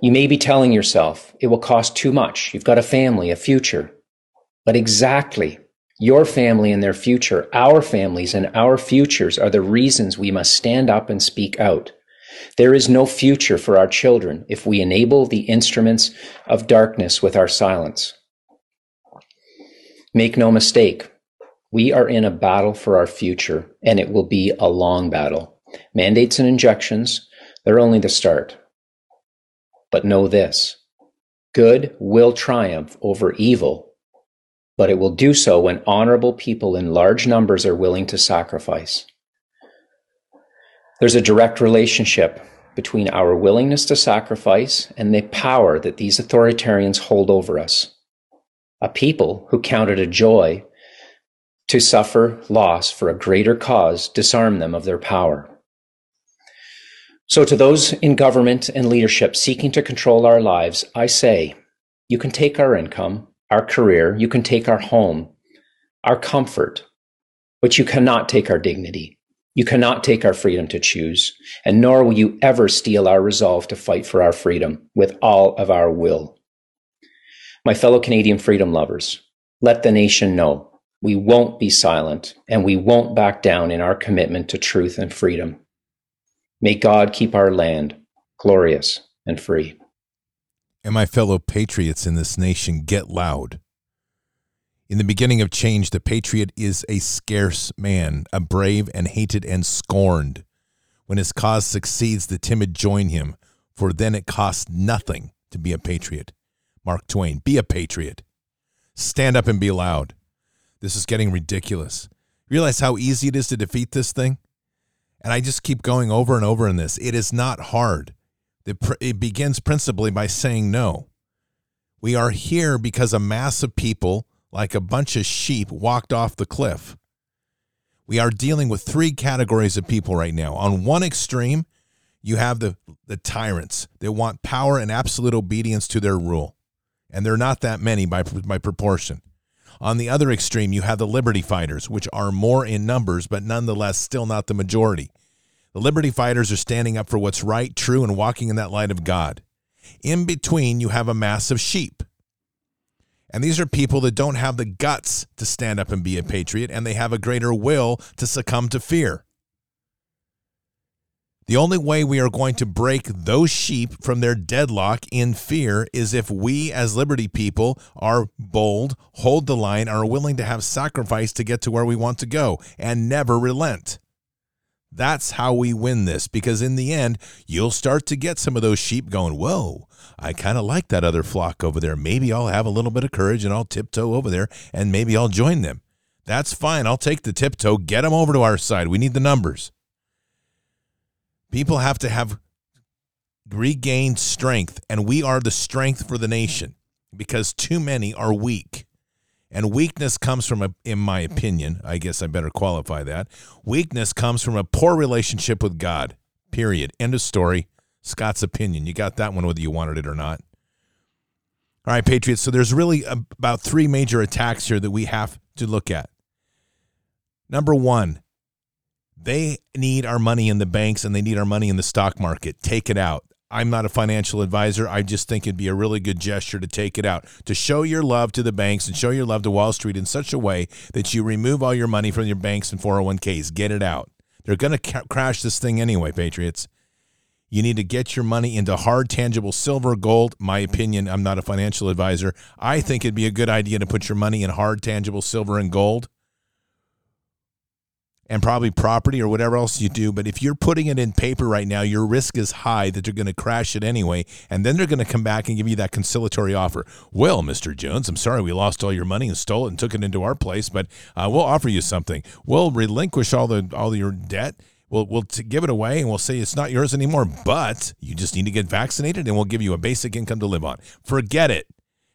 You may be telling yourself it will cost too much. You've got a family, a future. But exactly, your family and their future, our families and our futures are the reasons we must stand up and speak out. There is no future for our children if we enable the instruments of darkness with our silence. Make no mistake, we are in a battle for our future, and it will be a long battle. Mandates and injections, they're only the start. But know this good will triumph over evil, but it will do so when honorable people in large numbers are willing to sacrifice. There's a direct relationship between our willingness to sacrifice and the power that these authoritarians hold over us. A people who count it a joy to suffer loss for a greater cause disarm them of their power. So, to those in government and leadership seeking to control our lives, I say, you can take our income, our career, you can take our home, our comfort, but you cannot take our dignity. You cannot take our freedom to choose, and nor will you ever steal our resolve to fight for our freedom with all of our will. My fellow Canadian freedom lovers, let the nation know we won't be silent and we won't back down in our commitment to truth and freedom. May God keep our land glorious and free. And my fellow patriots in this nation, get loud. In the beginning of change, the patriot is a scarce man, a brave and hated and scorned. When his cause succeeds, the timid join him, for then it costs nothing to be a patriot. Mark Twain, be a patriot. Stand up and be loud. This is getting ridiculous. Realize how easy it is to defeat this thing? And I just keep going over and over in this. It is not hard. It begins principally by saying no. We are here because a mass of people, like a bunch of sheep, walked off the cliff. We are dealing with three categories of people right now. On one extreme, you have the, the tyrants. They want power and absolute obedience to their rule. And they're not that many by, by proportion. On the other extreme, you have the liberty fighters, which are more in numbers, but nonetheless still not the majority. The liberty fighters are standing up for what's right, true, and walking in that light of God. In between, you have a mass of sheep. And these are people that don't have the guts to stand up and be a patriot, and they have a greater will to succumb to fear. The only way we are going to break those sheep from their deadlock in fear is if we, as Liberty people, are bold, hold the line, are willing to have sacrifice to get to where we want to go, and never relent. That's how we win this because in the end, you'll start to get some of those sheep going, Whoa, I kind of like that other flock over there. Maybe I'll have a little bit of courage and I'll tiptoe over there and maybe I'll join them. That's fine. I'll take the tiptoe, get them over to our side. We need the numbers. People have to have regained strength, and we are the strength for the nation because too many are weak. And weakness comes from, a, in my opinion, I guess I better qualify that. Weakness comes from a poor relationship with God. Period. End of story. Scott's opinion. You got that one whether you wanted it or not. All right, Patriots. So there's really about three major attacks here that we have to look at. Number one, they need our money in the banks and they need our money in the stock market. Take it out. I'm not a financial advisor. I just think it'd be a really good gesture to take it out, to show your love to the banks and show your love to Wall Street in such a way that you remove all your money from your banks and 401ks. Get it out. They're going to ca- crash this thing anyway, Patriots. You need to get your money into hard, tangible silver, gold. My opinion, I'm not a financial advisor. I think it'd be a good idea to put your money in hard, tangible silver and gold and probably property or whatever else you do. But if you're putting it in paper right now, your risk is high that they're going to crash it anyway. And then they're going to come back and give you that conciliatory offer. Well, Mr. Jones, I'm sorry we lost all your money and stole it and took it into our place, but uh, we'll offer you something. We'll relinquish all the all your debt. We'll, we'll t- give it away and we'll say it's not yours anymore, but you just need to get vaccinated and we'll give you a basic income to live on. Forget it.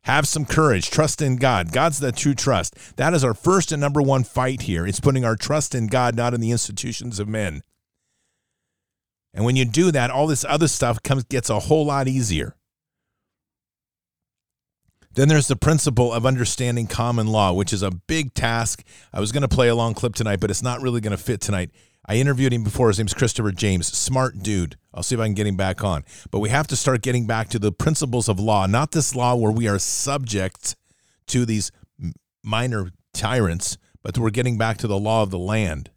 Have some courage. Trust in God. God's the true trust. That is our first and number one fight here. It's putting our trust in God, not in the institutions of men. And when you do that, all this other stuff comes gets a whole lot easier. Then there's the principle of understanding common law, which is a big task. I was going to play a long clip tonight, but it's not really going to fit tonight. I interviewed him before. His name's Christopher James. Smart dude. I'll see if I can get him back on. But we have to start getting back to the principles of law, not this law where we are subject to these minor tyrants, but we're getting back to the law of the land.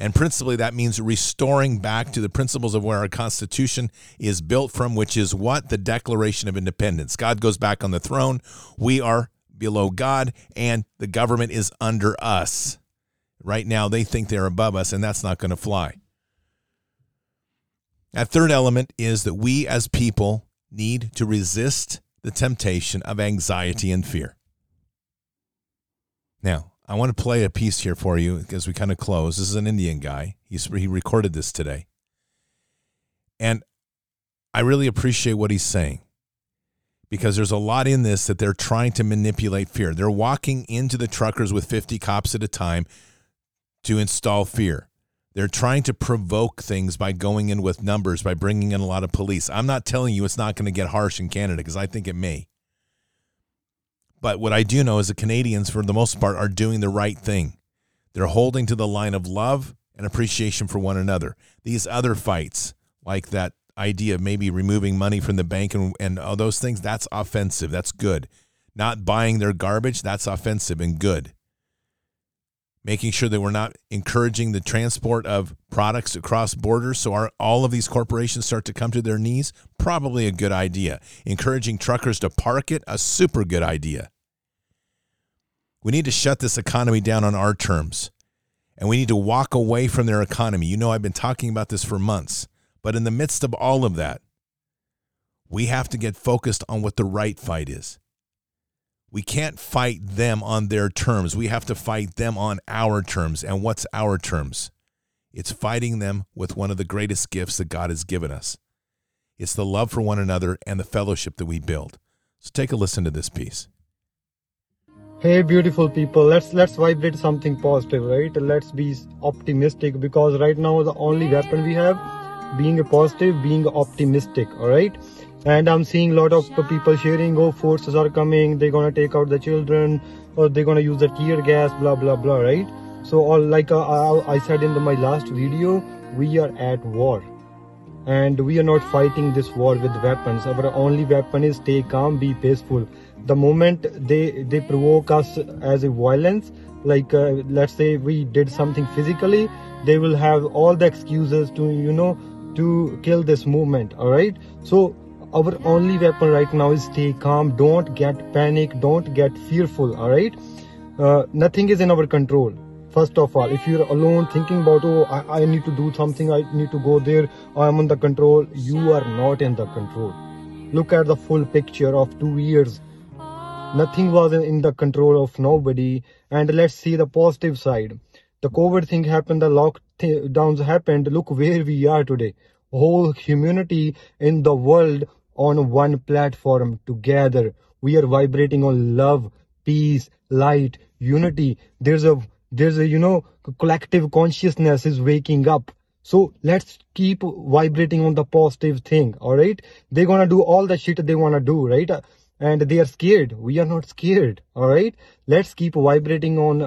And principally, that means restoring back to the principles of where our Constitution is built from, which is what? The Declaration of Independence. God goes back on the throne. We are below God, and the government is under us. Right now, they think they're above us, and that's not going to fly. That third element is that we as people need to resist the temptation of anxiety and fear. Now, I want to play a piece here for you as we kind of close. This is an Indian guy. He's, he recorded this today. And I really appreciate what he's saying because there's a lot in this that they're trying to manipulate fear. They're walking into the truckers with 50 cops at a time to install fear. They're trying to provoke things by going in with numbers, by bringing in a lot of police. I'm not telling you it's not going to get harsh in Canada because I think it may. But what I do know is the Canadians, for the most part, are doing the right thing. They're holding to the line of love and appreciation for one another. These other fights, like that idea of maybe removing money from the bank and, and all those things, that's offensive. That's good. Not buying their garbage, that's offensive and good making sure that we're not encouraging the transport of products across borders. So our, all of these corporations start to come to their knees probably a good idea. Encouraging truckers to park it a super good idea. We need to shut this economy down on our terms. And we need to walk away from their economy. You know i've been talking about this for months. But in the midst of all of that we have to get focused on what the right fight is we can't fight them on their terms. We have to fight them on our terms. And what's our terms? It's fighting them with one of the greatest gifts that God has given us. It's the love for one another and the fellowship that we build. So take a listen to this piece. Hey beautiful people, let's let's vibrate something positive, right? Let's be optimistic because right now the only weapon we have being a positive, being optimistic, all right? And i'm seeing a lot of people sharing oh forces are coming they're gonna take out the children or they're gonna use the tear gas blah blah blah right? So all like uh, i said in the, my last video we are at war. And we are not fighting this war with weapons. Our only weapon is stay calm be peaceful. The moment they they provoke us as a violence like uh, let's say we did something physically they will have all the excuses to you know to kill this movement all right? So our only weapon right now is stay calm don't get panic don't get fearful all right? Uh, nothing is in our control first of all. If you're alone thinking about oh I, I need to do something i need to go there i'm on the control you are not in the control. Look at the full picture of two years. Nothing was in the control of nobody. And let's see the positive side. The covid thing happened the lockdowns happened. Look where we are today. Whole humanity in the world on one platform together. We are vibrating on love, peace, light, unity. There's a there's a you know collective consciousness is waking up. So let's keep vibrating on the positive thing. All right, they're gonna do all the shit they wanna do, right? And they are scared. We are not scared. All right. Let's keep vibrating on uh,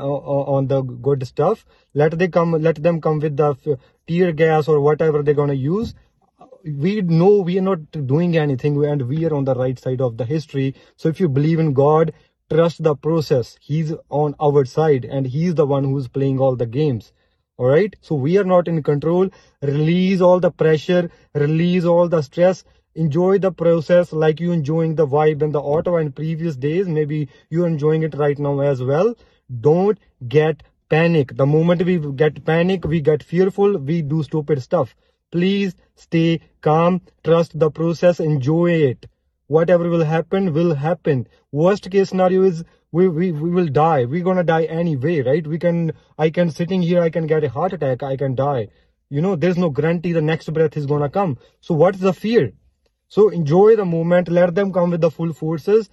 on the good stuff. Let they come. Let them come with the tear gas or whatever they're gonna use we know we are not doing anything and we are on the right side of the history. So if you believe in god trust the process. He's on our side and he's the one who's playing all the games. All right? So we are not in control. Release all the pressure. Release all the stress. Enjoy the process like you enjoying the vibe and the auto and previous days. Maybe you're enjoying it right now as well. Don't get panic. The moment we get panic, we get fearful, we do stupid stuff. Please stay calm, trust the process, enjoy it. Whatever will happen, will happen. Worst case scenario is we, we, we will die. We're gonna die anyway, right? We can, I can sitting here, I can get a heart attack, I can die. You know, there's no guarantee the next breath is gonna come. So what's the fear? So enjoy the moment, let them come with the full forces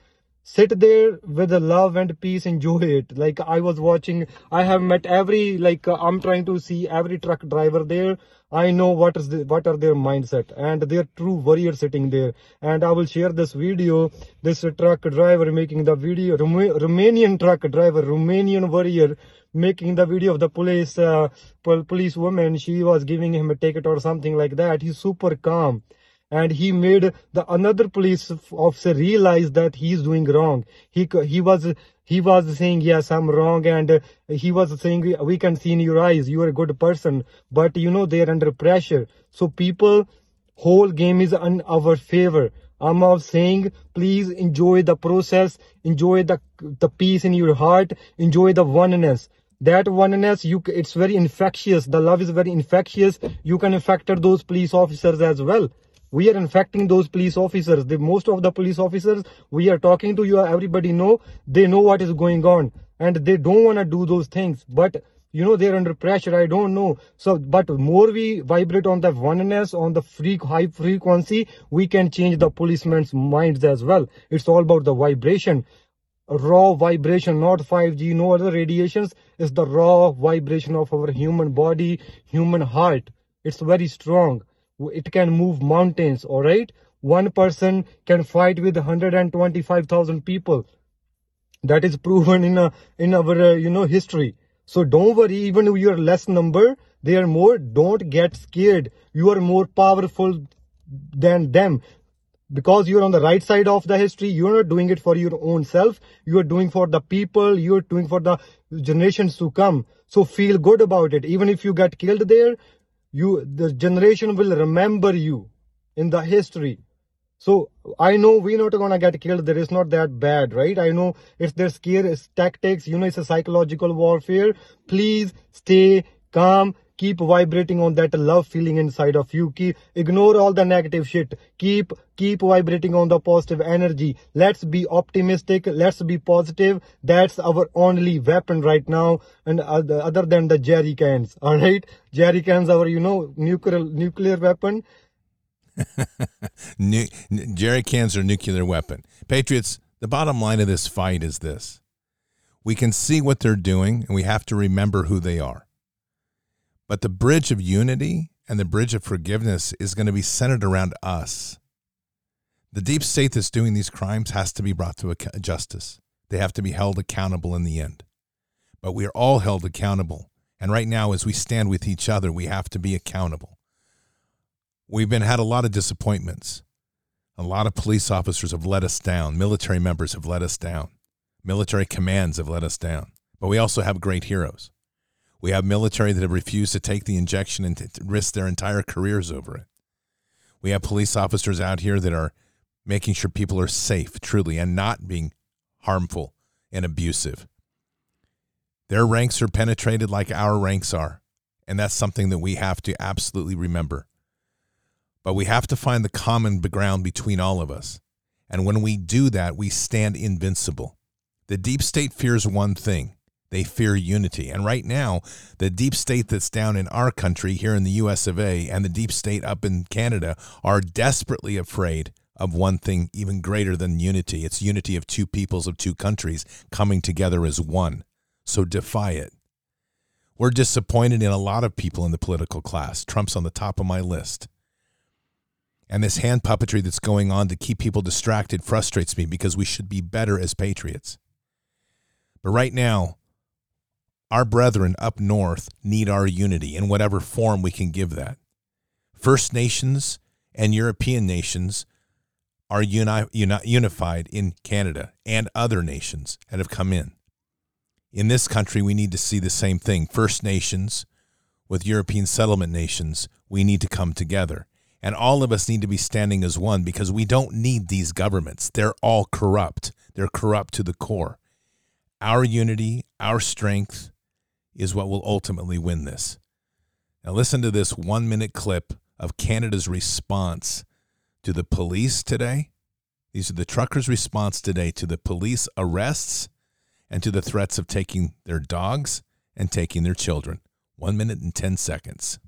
sit there with the love and peace enjoy it like i was watching i have met every like uh, i'm trying to see every truck driver there. I know what is the, what are their mindset. And they're true warrior sitting there. And i will share this video. This truck driver making the video Roma- romanian truck driver romanian warrior making the video of the police uh, police woman. She was giving him a ticket or something like that. He's super calm and he made the another police officer realize that he's doing wrong. He he was he was saying yes i'm wrong and he was saying we can see in your eyes you are a good person but you know they're under pressure. So people whole game is in our favor. I'm of saying please enjoy the process enjoy the the peace in your heart enjoy the oneness. That oneness you it's very infectious. The love is very infectious. You can infect those police officers as well we are infecting those police officers. The most of the police officers we are talking to you everybody know they know what is going on and they don't want to do those things. But you know they're under pressure i don't know. So but more we vibrate on the oneness on the high frequency we can change the policemen's minds as well. It's all about the vibration. Raw vibration not 5g no other radiations. Is the raw vibration of our human body human heart. It's very strong it can move mountains all right? One person can fight with 125000 people. That is proven in a in our uh, you know history. So don't worry even if you're less number they are more don't get scared. You are more powerful than them. Because you're on the right side of the history you're not doing it for your own self. You're doing for the people you're doing for the generations to come. So feel good about it. Even if you get killed there you the generation will remember you in the history. So i know we're not gonna get killed. There is not that bad right? I know it's their scare it's tactics. You know it's a psychological warfare. Please stay calm keep vibrating on that love feeling inside of you. Keep ignore all the negative shit. Keep keep vibrating on the positive energy. Let's be optimistic. Let's be positive. That's our only weapon right now. And other than the jerry cans all right jerry cans our you know nuclear nuclear weapon. Jerry cans are nuclear weapon. Patriots the bottom line of this fight is this. We can see what they're doing and we have to remember who they are but the bridge of unity and the bridge of forgiveness is going to be centered around us. The deep state that's doing these crimes has to be brought to justice. They have to be held accountable in the end. But we are all held accountable. And right now, as we stand with each other, we have to be accountable. We've been had a lot of disappointments. A lot of police officers have let us down. Military members have let us down. Military commands have let us down. But we also have great heroes. We have military that have refused to take the injection and risk their entire careers over it. We have police officers out here that are making sure people are safe, truly, and not being harmful and abusive. Their ranks are penetrated like our ranks are. And that's something that we have to absolutely remember. But we have to find the common ground between all of us. And when we do that, we stand invincible. The deep state fears one thing they fear unity. And right now, the deep state that's down in our country, here in the US of A, and the deep state up in Canada are desperately afraid of one thing even greater than unity. It's unity of two peoples, of two countries coming together as one. So defy it. We're disappointed in a lot of people in the political class. Trump's on the top of my list. And this hand puppetry that's going on to keep people distracted frustrates me because we should be better as patriots. But right now, our brethren up north need our unity in whatever form we can give that. First Nations and European nations are uni- uni- unified in Canada and other nations that have come in. In this country, we need to see the same thing. First Nations with European settlement nations, we need to come together. And all of us need to be standing as one because we don't need these governments. They're all corrupt. They're corrupt to the core. Our unity, our strength, is what will ultimately win this. Now, listen to this one minute clip of Canada's response to the police today. These are the truckers' response today to the police arrests and to the threats of taking their dogs and taking their children. One minute and 10 seconds.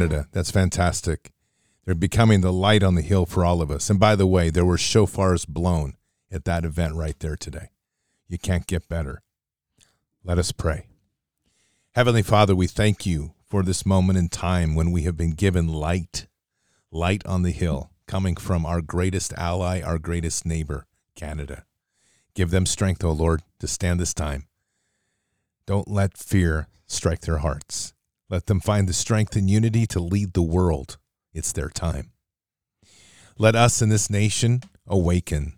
Canada. That's fantastic. They're becoming the light on the hill for all of us. And by the way, there were shofars blown at that event right there today. You can't get better. Let us pray. Heavenly Father, we thank you for this moment in time when we have been given light, light on the hill, coming from our greatest ally, our greatest neighbor, Canada. Give them strength, O Lord, to stand this time. Don't let fear strike their hearts. Let them find the strength and unity to lead the world. It's their time. Let us in this nation awaken.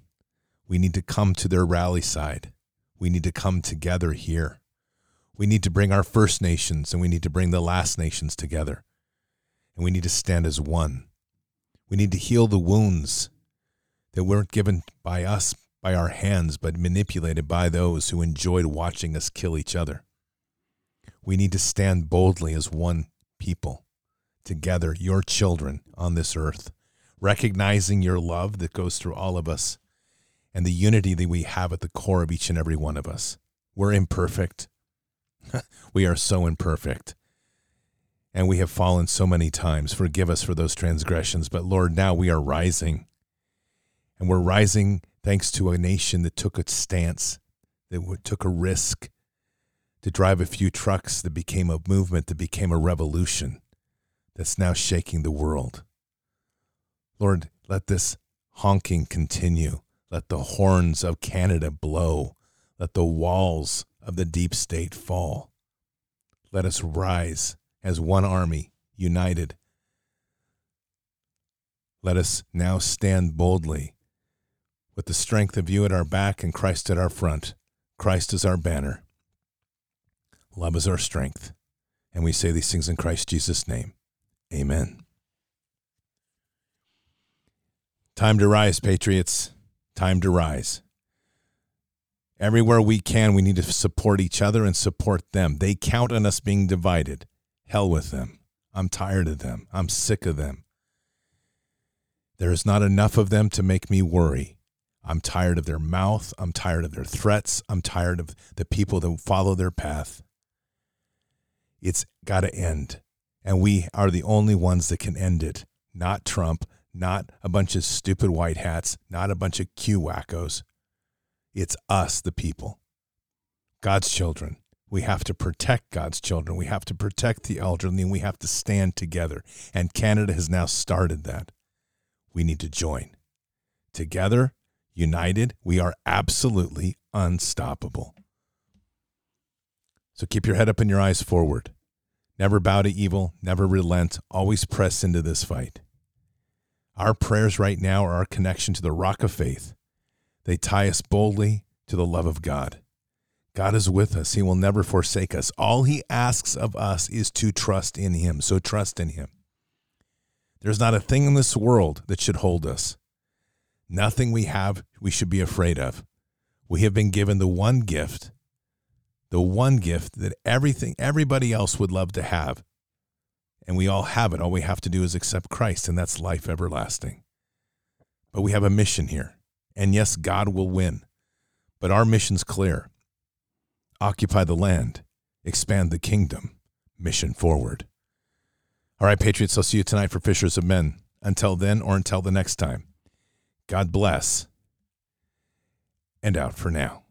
We need to come to their rally side. We need to come together here. We need to bring our First Nations and we need to bring the last nations together. And we need to stand as one. We need to heal the wounds that weren't given by us, by our hands, but manipulated by those who enjoyed watching us kill each other. We need to stand boldly as one people, together, your children on this earth, recognizing your love that goes through all of us and the unity that we have at the core of each and every one of us. We're imperfect. we are so imperfect. And we have fallen so many times. Forgive us for those transgressions. But Lord, now we are rising. And we're rising thanks to a nation that took a stance, that took a risk to drive a few trucks that became a movement, that became a revolution that's now shaking the world. Lord, let this honking continue. Let the horns of Canada blow. Let the walls of the deep state fall. Let us rise as one army, united. Let us now stand boldly with the strength of you at our back and Christ at our front. Christ is our banner. Love is our strength. And we say these things in Christ Jesus' name. Amen. Time to rise, Patriots. Time to rise. Everywhere we can, we need to support each other and support them. They count on us being divided. Hell with them. I'm tired of them. I'm sick of them. There is not enough of them to make me worry. I'm tired of their mouth. I'm tired of their threats. I'm tired of the people that follow their path. It's got to end. And we are the only ones that can end it. Not Trump, not a bunch of stupid white hats, not a bunch of Q wackos. It's us, the people, God's children. We have to protect God's children. We have to protect the elderly, and we have to stand together. And Canada has now started that. We need to join. Together, united, we are absolutely unstoppable. So keep your head up and your eyes forward. Never bow to evil, never relent, always press into this fight. Our prayers right now are our connection to the rock of faith. They tie us boldly to the love of God. God is with us. He will never forsake us. All he asks of us is to trust in him. So trust in him. There's not a thing in this world that should hold us. Nothing we have we should be afraid of. We have been given the one gift, the one gift that everything everybody else would love to have. And we all have it. All we have to do is accept Christ, and that's life everlasting. But we have a mission here. And yes, God will win. But our mission's clear occupy the land, expand the kingdom, mission forward. All right, Patriots, I'll see you tonight for Fishers of Men. Until then, or until the next time, God bless and out for now.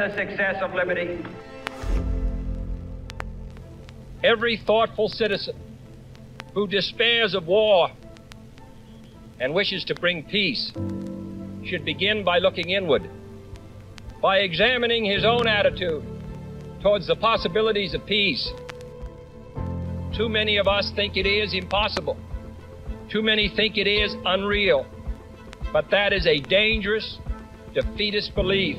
The success of liberty. Every thoughtful citizen who despairs of war and wishes to bring peace should begin by looking inward, by examining his own attitude towards the possibilities of peace. Too many of us think it is impossible. Too many think it is unreal. But that is a dangerous, defeatist belief.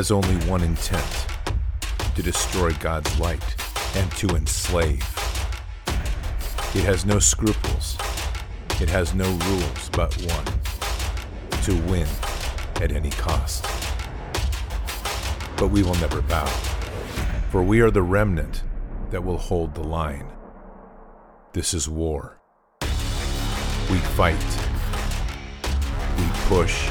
Has only one intent to destroy God's light and to enslave. It has no scruples. It has no rules but one to win at any cost. But we will never bow, for we are the remnant that will hold the line. This is war. We fight. We push.